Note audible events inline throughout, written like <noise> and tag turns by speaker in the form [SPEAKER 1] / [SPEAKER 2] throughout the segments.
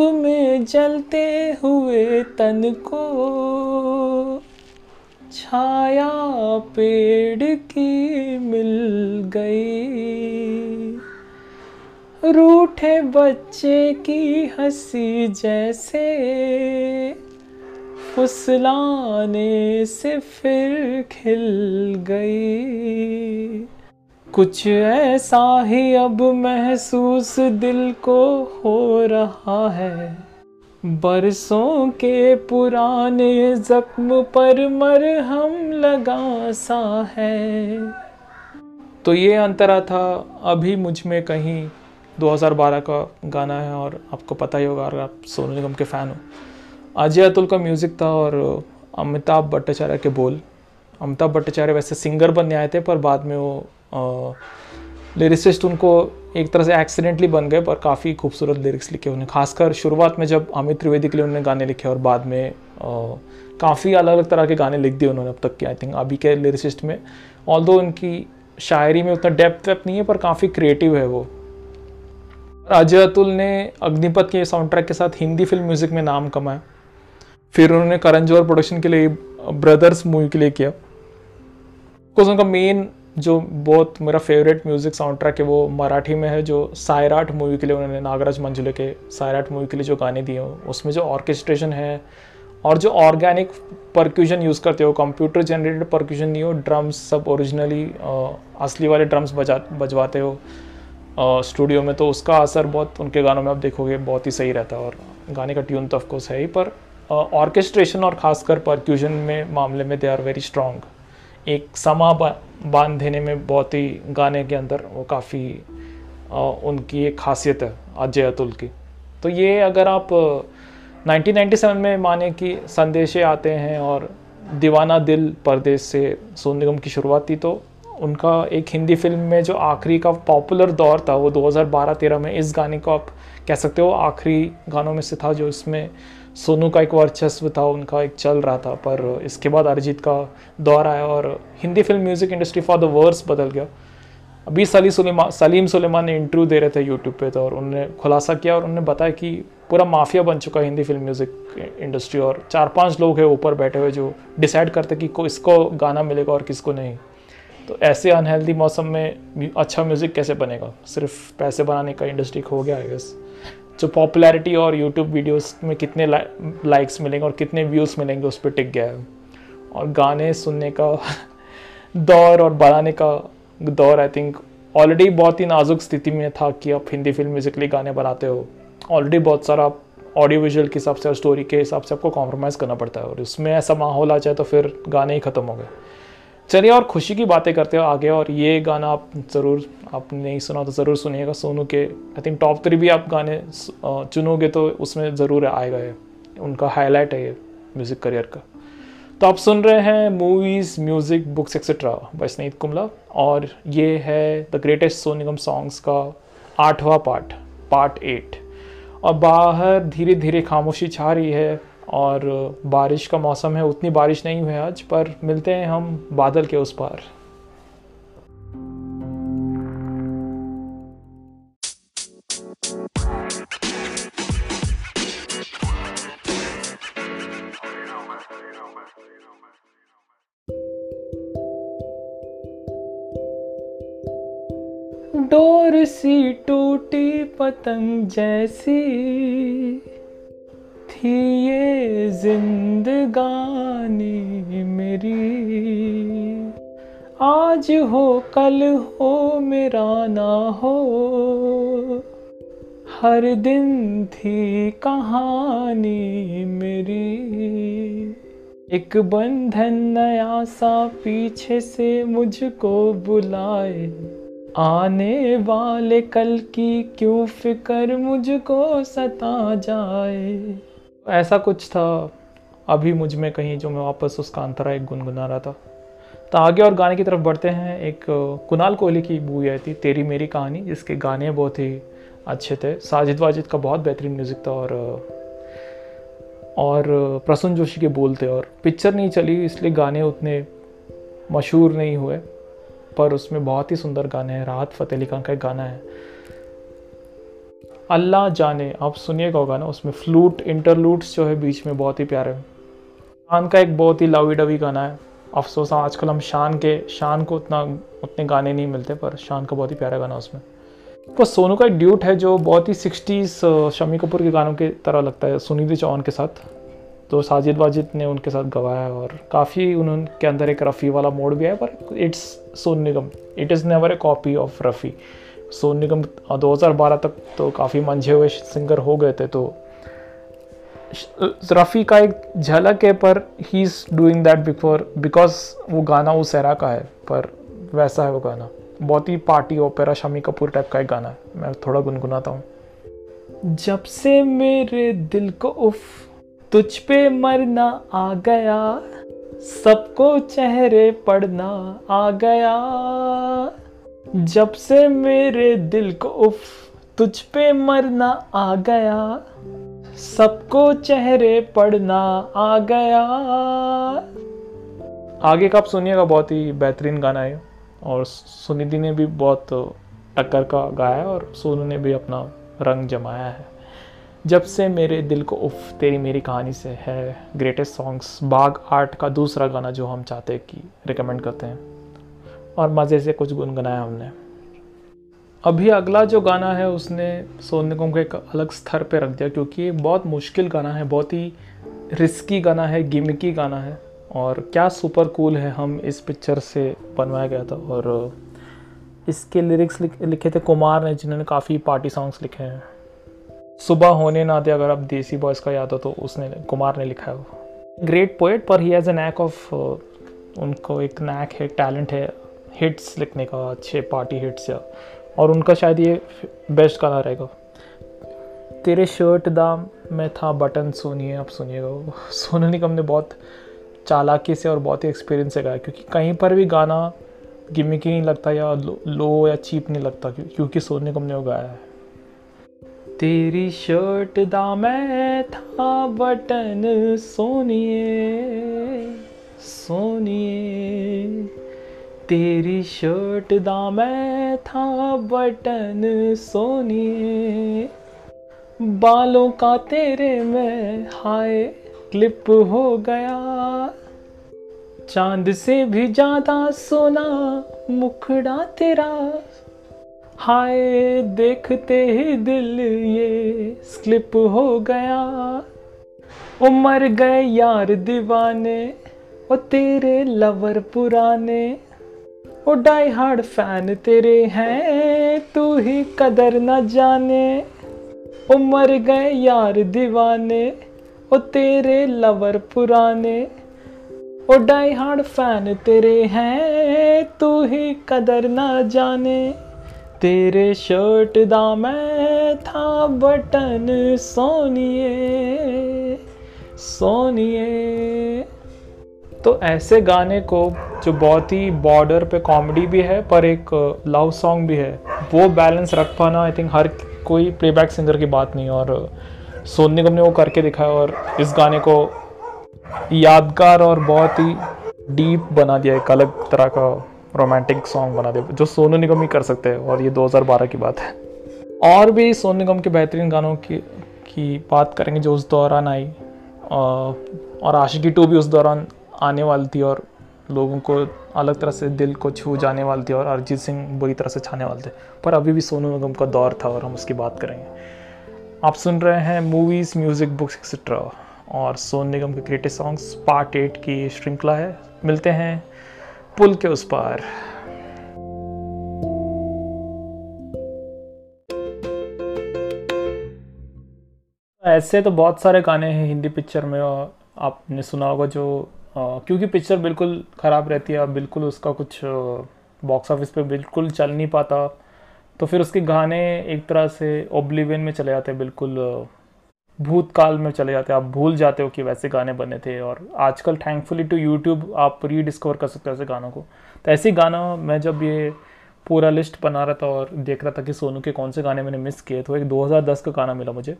[SPEAKER 1] में जलते हुए तन को, छाया पेड़ की मिल गई। रूठे बच्चे की हँसी जैसे फुसलाने से फिर खिल गई। कुछ ऐसा ही अब महसूस दिल को हो रहा है। बरसों के पुराने जख्म पर मरहम लगा सा है। तो ये अंतरा था। अभी मुझमें कहीं 2012 का गाना है और आपको पता ही होगा, अगर आप सोनू निगम के फ़ैन हो। अजय अतुल का म्यूज़िक था और अमिताभ भट्टाचार्य के बोल। अमिताभ भट्टाचार्य वैसे सिंगर बनने आए थे, पर बाद में वो लिरिसिस्ट उनको एक तरह से एक्सीडेंटली बन गए, पर काफ़ी खूबसूरत लिरिक्स लिखे उन्हें खासकर शुरुआत में जब अमित त्रिवेदी के लिए उन्होंने गाने लिखे और बाद में काफ़ी अलग अलग तरह के गाने लिख दिए उन्होंने अब तक के आई थिंक अभी के लिरिसिस्ट में। ऑल उनकी शायरी में उतना डेप्थ वेप्थ नहीं है, पर काफ़ी क्रिएटिव है वो। अजय अतुल ने अग्निपथ के साउंड ट्रैक के साथ हिंदी फ़िल्म म्यूज़िक में नाम कमाया। फिर उन्होंने करण जौहर प्रोडक्शन के लिए ब्रदर्स मूवी के लिए किया। उनका मेन जो बहुत मेरा फेवरेट म्यूज़िक साउंड ट्रैक है, वो मराठी में है, जो सायराट मूवी के लिए उन्होंने, नागराज मंजुले के सायराट मूवी के लिए जो गाने दिए उसमें जो ऑर्केस्ट्रेशन है और जो ऑर्गेनिक परक्यूजन यूज़ करते हो कंप्यूटर जनरेटेड परक्यूजन नहीं हो ड्रम्स सब ओरिजिनली असली वाले ड्रम्स बजा, बजवाते हो स्टूडियो में तो उसका असर बहुत उनके गानों में आप देखोगे, बहुत ही सही रहता है और गाने का ट्यून तो ऑफकोर्स है ही, पर ऑर्केस्ट्रेशन और ख़ासकर परक्यूजन में मामले में दे आर वेरी स्ट्रॉन्ग एक समा बाँध देने में बहुत ही गाने के अंदर वो काफ़ी उनकी एक खासियत है, अजय अतुल की। तो ये अगर आप 1997 में माने कि संदेशे आते हैं और दीवाना दिल परदेश से सोन निगम की शुरुआत थी तो उनका एक हिंदी फ़िल्म में जो आखिरी का पॉपुलर दौर था, वो 2012-13 में इस गाने को आप कह सकते हो, आखिरी गानों में से था जो इसमें सोनू का एक वर्चस्व था, उनका एक चल रहा था, पर इसके बाद अरिजीत का दौर आया और Hindi film music industry for the worse बदल गया। अभी सली सुलेमा, सलीम सुलेमान ने इंटरव्यू दे रहे थे यूट्यूब पे तो और उन्होंने खुलासा किया और उन्होंने बताया कि पूरा माफिया बन चुका है हिंदी फ़िल्म म्यूज़िक इंडस्ट्री और चार पाँच लोग हैं ऊपर बैठे हुए जो डिसाइड करते कि को, इसको गाना मिलेगा और किसको नहीं। तो ऐसे अनहेल्दी मौसम में अच्छा म्यूज़िक कैसे बनेगा? सिर्फ़ पैसे बनाने का इंडस्ट्री खो गया है बस जो पॉपुलैरिटी और यूट्यूब वीडियोस में कितने लाइक्स मिलेंगे और कितने व्यूज़ मिलेंगे, उस पर टिक गया है। और गाने सुनने का <laughs> दौर और बढ़ाने का दौर आई थिंक ऑलरेडी बहुत ही नाजुक स्थिति में था कि आप हिंदी फ़िल्म म्यूजिकली गाने बनाते हो। ऑलरेडी बहुत सारा आप ऑडियो विजुअल के हिसाब से और स्टोरी के हिसाब से आपको कॉम्प्रोमाइज़ करना पड़ता है और उसमें ऐसा माहौल आ जाए तो फिर गाने ही ख़त्म हो गए। चलिए और खुशी की बातें करते हो आगे, और ये गाना आप ज़रूर, आपने नहीं सुना तो ज़रूर सुनिएगा, सोनू के आई थिंक टॉप थ्री भी आप गाने चुनोगे तो उसमें ज़रूर आएगा ये, उनका हाईलाइट है ये म्यूज़िक करियर का। तो आप सुन रहे हैं movies music books etcetera by Snehit Kumla और ये है the greatest Sonu Nigam songs का आठवां पार्ट पार्ट एट और बाहर धीरे धीरे खामोशी छा रही है और बारिश का मौसम है, उतनी बारिश नहीं हुई आज, पर मिलते हैं हम बादल के उस पार। डोर सी टूटी पतंग जैसी थी ये जिंदगानी मेरी। आज हो, कल हो, मेरा ना हो। हर दिन थी कहानी मेरी। एक बंधन नया सा पीछे से मुझको बुलाए। आने वाले कल की क्यों फिकर मुझको सता जाए? ऐसा कुछ था अभी मुझमें कहीं जो मैं वापस उसका अंतरा एक गुनगुना रहा था। तो आगे और गाने की तरफ़ बढ़ते हैं। एक कुणाल कोहली की मूवी आई थी, तेरी मेरी कहानी, जिसके गाने बहुत ही अच्छे थे। साजिद वाजिद का बहुत बेहतरीन म्यूज़िक था और और प्रसून जोशी के बोल थे और पिक्चर नहीं चली, इसलिए गाने उतने मशहूर नहीं हुए। पर उसमें बहुत ही सुंदर गाने हैं, राहत फ़तेह अली खान का एक गाना है। अल्लाह जाने, आप सुनिएगा होगा ना, उसमें फ्लूट इंटरलूट्स जो है बीच में बहुत ही प्यारे हैं। शान का एक बहुत ही लवी डवी गाना है। अफसोस, आजकल हम शान के, शान को उतना, उतने गाने नहीं मिलते, पर शान का बहुत ही प्यारा गाना उसमें। वो सोनू का एक ड्यूट है जो बहुत ही सिक्सटीज़ शमी कपूर के गानों की तरह लगता है सुनिधि चौहान के साथ। तो साजिद वाजिद ने उनके साथ गवाया है और काफ़ी उनके अंदर एक रफ़ी वाला मोड भी है, पर it's Sonu Nigam it is never a copy of Rafi Sonu Nigam 2012 तक तो काफ़ी मंझे हुए सिंगर हो गए थे तो रफ़ी का एक झलक है, पर he is doing that before because वो गाना उस एरा का है, पर वैसा है वो गाना। बहुत ही party opera Shammi Kapoor type का एक गाना है, मैं थोड़ा गुनगुनाता हूँ। जब से मेरे दिल को उफ, तुझ पे मरना आ गया, सबको चेहरे पड़ना आ गया। जब से मेरे दिल को उफ, तुझ पे मरना आ गया। सबको चेहरे पड़ना आ गया। आगे का आप सुनिएगा, बहुत ही बेहतरीन गाना है। और सुनिधि ने भी बहुत टक्कर का गाया और सोनू ने भी अपना रंग जमाया है। जब से मेरे दिल को उफ, तेरी मेरी कहानी से है ग्रेटेस्ट सॉन्ग्स बाग आर्ट का दूसरा गाना जो हम चाहते हैं कि रिकमेंड करते हैं। और मज़े से कुछ गुनगुनाया हमने। अभी अगला जो गाना है, उसने सोनू को एक अलग स्तर पे रख दिया, क्योंकि ये बहुत मुश्किल गाना है, बहुत ही रिस्की गाना है गिमिकी गाना है, और क्या सुपर कूल है हम इस पिक्चर से बनवाया गया था। और इसके लिरिक्स लिखे थे कुमार ने, जिन्होंने काफ़ी पार्टी सॉन्ग्स लिखे हैं। सुबह होने ना दे, अगर आप देसी बॉयज़ का याद हो तो उसने, कुमार ने लिखा है वो। ग्रेट पोइट पर he has a knack of उनको एक नैक है टैलेंट है हिट्स लिखने का अच्छे पार्टी हिट्स या और उनका शायद ये बेस्ट गाना रहेगा। तेरे शर्ट दाम में था बटन सुनिए आप सुनिएगा <laughs> सोनू निगम ने बहुत चालाकी से और बहुत ही एक्सपीरियंस से गाया क्योंकि कहीं पर भी गाना गिमिकी नहीं लगता या लो, लो या चीप नहीं लगता क्योंकि सोनू निगम ने वो गाया है। तेरी शर्ट दा मैं था बटन सोनिए सोनिए। तेरी शर्ट दामे था बटन सोनिए। बालों का तेरे में हाय क्लिप हो गया। चाँद से भी ज़्यादा सोना मुखड़ा तेरा। हाय देखते ही दिल ये स्लिप हो गया। ओ मर गए यार दीवाने, ओ तेरे लवर पुराने। ओ डाई हार्ड फ़ैन तेरे हैं, तू ही कदर न जाने। ओ मर गए यार दीवाने, ओ तेरे लवर पुराने। ओ डाई हार्ड फ़ैन तेरे हैं, तू ही कदर ना जाने। तेरे शर्ट दा मैं था बटन सोनिए सोनिए। तो ऐसे गाने को जो बहुत ही बॉर्डर पे कॉमेडी भी है, पर एक लव सॉन्ग भी है, वो बैलेंस रख पाना आई थिंक हर कोई प्लेबैक सिंगर की बात नहीं और सोन निगम ने वो करके दिखाया और इस गाने को यादगार और बहुत ही डीप बना दिया, एक अलग तरह का रोमांटिक सॉन्ग बना दिया, जो सोनू निगम ही कर सकते हैं और ये 2012 की बात है। और भी सोनू निगम के बेहतरीन गानों की की बात करेंगे जो उस दौरान आई और आशिकी टू भी उस दौरान आने वाली थी और लोगों को अलग तरह से दिल को छू जाने वाली थी और अरिजीत सिंह बुरी तरह से छाने वाले थे। पर अभी भी सोनू निगम का दौर था और हम उसकी बात करेंगे। आप सुन रहे हैं मूवीज़ म्यूज़िक बुक्स एक्सेट्रा और सोन निगम के क्रिएटिव सॉन्ग्स पार्ट एट की श्रृंखला है। मिलते हैं पुल के उस पार। ऐसे तो बहुत सारे गाने हैं हिंदी पिक्चर में आपने सुना होगा जो क्योंकि पिक्चर बिल्कुल ख़राब रहती है बिल्कुल उसका कुछ बॉक्स ऑफ़िस पे बिल्कुल चल नहीं पाता। तो फिर उसके गाने एक तरह से ओब्लिवियन में चले जाते हैं, बिल्कुल भूतकाल में चले जाते हैं। आप भूल जाते हो कि वैसे गाने बने थे और आजकल थैंकफुली टू यूट्यूब आप रीडिस्कवर कर सकते हो ऐसे गानों को। तो ऐसे गाना मैं जब ये पूरा लिस्ट बना रहा था और देख रहा था कि सोनू के कौन से गाने मैंने मिस किए तो एक 2010 का गाना मिला मुझे।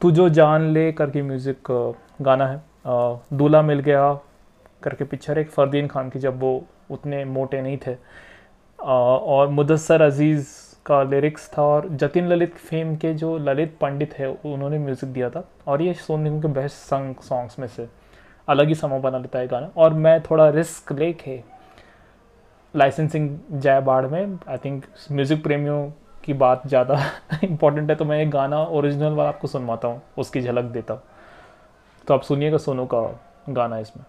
[SPEAKER 1] तू जो जान ले करके म्यूज़िक गाना है दूल्हा मिल गया करके पिक्चर एक फ़रदीन खान की, जब वो उतने मोटे नहीं थे। और मुदसर अज़ीज़ का लिरिक्स था और जतिन ललित फेम के जो ललित पंडित है, उन्होंने म्यूज़िक दिया था। और ये सोनू के बेस्ट संग सॉन्ग्स में से अलग ही समय बना लेता है गाना। और मैं थोड़ा रिस्क ले के लाइसेंसिंग जाए बाढ़ में आई थिंक म्यूज़िक प्रेमियों की बात ज़्यादा <laughs> इंपॉर्टेंट है तो मैं एक गाना ओरिजिनल वाला आपको सुनवाता हूँ, उसकी झलक देता हूँ। तो आप सुनिएगा सोनू का गाना इसमें।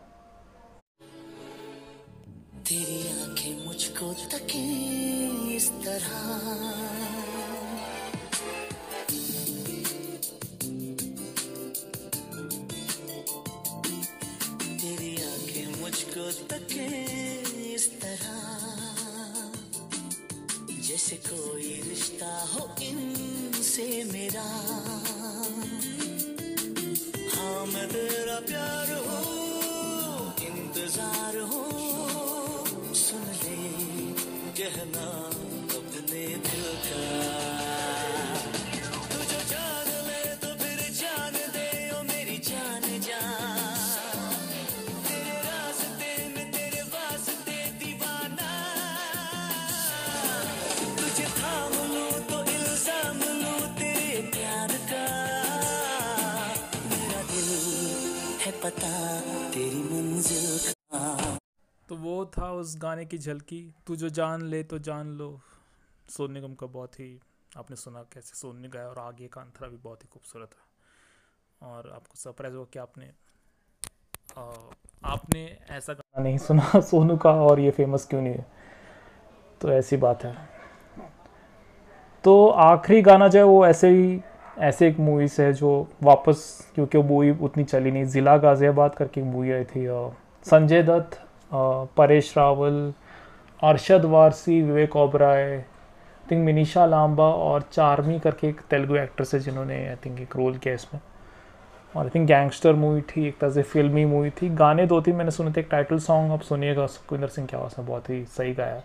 [SPEAKER 1] इनसे मेरा। हाँ मैं तेरा प्यार हो, इंतज़ार हो। सुन ले, कहना अपने दिल का। उस गाने की झलकी तू जो जान ले तो जान लो। सोन निगम का बहुत ही आपने सुना कैसे सोन ने गाया और आगे का अंतरा भी बहुत ही खूबसूरत है। और आपको सरप्राइज़ हो कि आपने आ, आपने ऐसा गाना नहीं सुना <laughs> सोनू का और ये फ़ेमस क्यों नहीं है? तो ऐसी बात है। तो आखिरी गाना जो है वो ऐसे ही ऐसे एक मूवी से है जो वापस क्योंकि वो मूवी उतनी चली नहीं। ज़िला गाज़ियाबाद करके मूवी आई थी और संजय दत्त परेश रावल, अरशद वारसी, विवेक ओबराय आई थिंक मिनीशा लांबा और चारमी करके एक तेलुगु एक्ट्रेस है जिन्होंने आई थिंक एक रोल किया इसमें। और आई थिंक गैंगस्टर मूवी थी, एक तरह से फिल्मी मूवी थी। गाने दो तीन मैंने सुने थे, एक टाइटल सॉन्ग आप सुनिएगा सुखविंदर सिंह की आवाज़ में बहुत ही सही गाया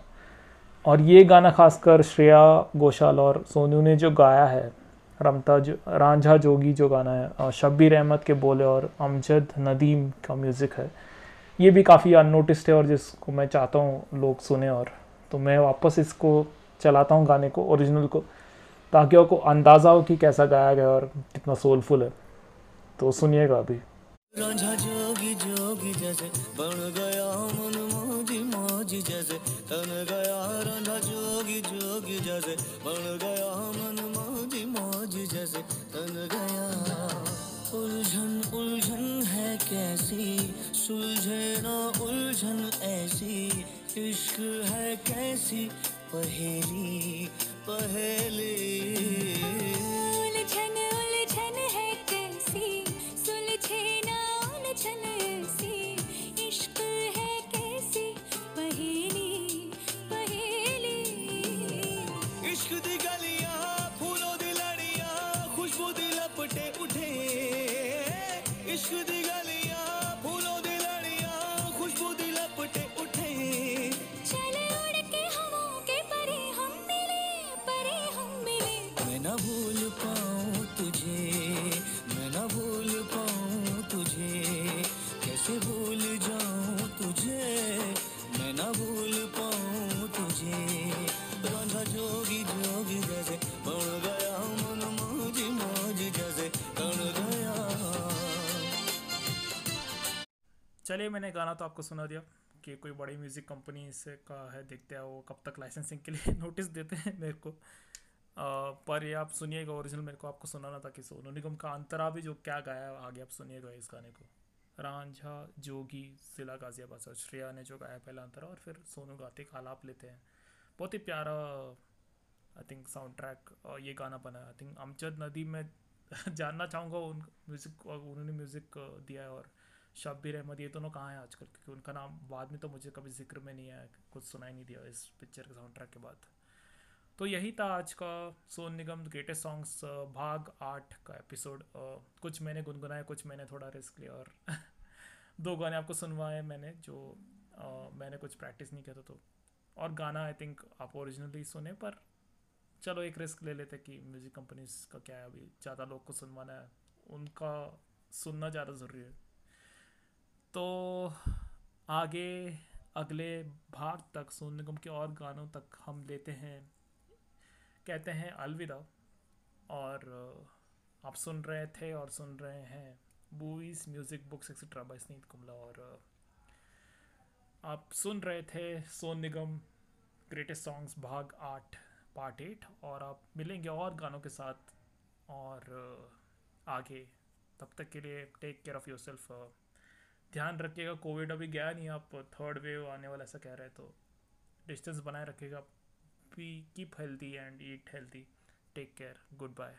[SPEAKER 1] और ये गाना खासकर श्रेया घोषाल और सोनू ने जो गाया है, रमता जो, रांझा जोगी जो गाना है शब्बीर अहमद के बोले और अमजद नदीम का म्यूज़िक है। ये भी काफ़ी अननोटिस्ड है और जिसको मैं चाहता हूँ लोग सुने और तो मैं वापस इसको चलाता हूँ गाने को ओरिजिनल को, ताकि आपको अंदाज़ा हो कि कैसा गाया गया और कितना सोलफुल है। तो सुनिएगा अभी। जोगी जोगी जैसे, बन गया मन जैसे, तन गया जोगी जोगी जैसे, बन गया मन जैसे, तन गया। उलझन उलझन है कैसी? सुलझे ना उलझन ऐसी। इश्क है कैसी? पहेली पहेली। चलिए मैंने गाना तो आपको सुना दिया कि कोई बड़ी म्यूज़िक कंपनी से का है देखते हैं वो कब तक लाइसेंसिंग के लिए <laughs> नोटिस देते हैं मेरे को। आ, पर ये आप सुनिएगा ओरिजिनल मेरे को आपको सुनाना था कि सोनू निगम का अंतरा भी जो क्या गाया है आगे आप सुनिएगा इस गाने को। रांझा जोगी जिला गाजियाबाद और श्रेया ने जो गाया पहला अंतरा और फिर सोनू गाते का आलाप लेते हैं। बहुत ही प्यारा आई थिंक साउंड ट्रैक ये गाना बना आई थिंक अमजद नदी में <laughs> जानना चाहूँगा उन म्यूज़िक उन्होंने म्यूज़िक दिया है और शब्बीर अहमद ये दोनों कहाँ हैं आजकल? क्योंकि उनका नाम बाद में तो मुझे कभी ज़िक्र में नहीं आया कुछ सुनाई नहीं दिया इस पिक्चर के साउंड ट्रैक के बाद। तो यही था आज का सोन निगम ग्रेटेस्ट सॉन्ग्स भाग आठ का एपिसोड कुछ मैंने गुनगुनाए कुछ मैंने थोड़ा रिस्क लिया और <laughs> दो गाने आपको सुनवाए मैंने जो मैंने कुछ प्रैक्टिस नहीं किया था तो। और गाना आई थिंक आप ओरिजिनली सुने, पर चलो एक रिस्क ले लेते कि म्यूज़िक कंपनीज़ का क्या है अभी, ज़्यादा लोग को सुनवाना है। उनका सुनना ज़्यादा ज़रूरी है। तो आगे अगले भाग तक, सोनू निगम के और गानों तक हम लेते हैं। कहते हैं अलविदा। और आप सुन रहे थे और सुन रहे हैं movies music books etcetera by स्नीत कुमला और आप सुन रहे थे सोन निगम ग्रेटेस्ट सॉन्ग्स भाग आठ पार्ट एट और आप मिलेंगे और गानों के साथ और आगे। तब तक के लिए take care of yourself ध्यान रखिएगा कोविड अभी गया नहीं आप थर्ड वेव आने वाला ऐसा कह रहे हैं तो डिस्टेंस बनाए रखिएगा be keep healthy and eat healthy take care goodbye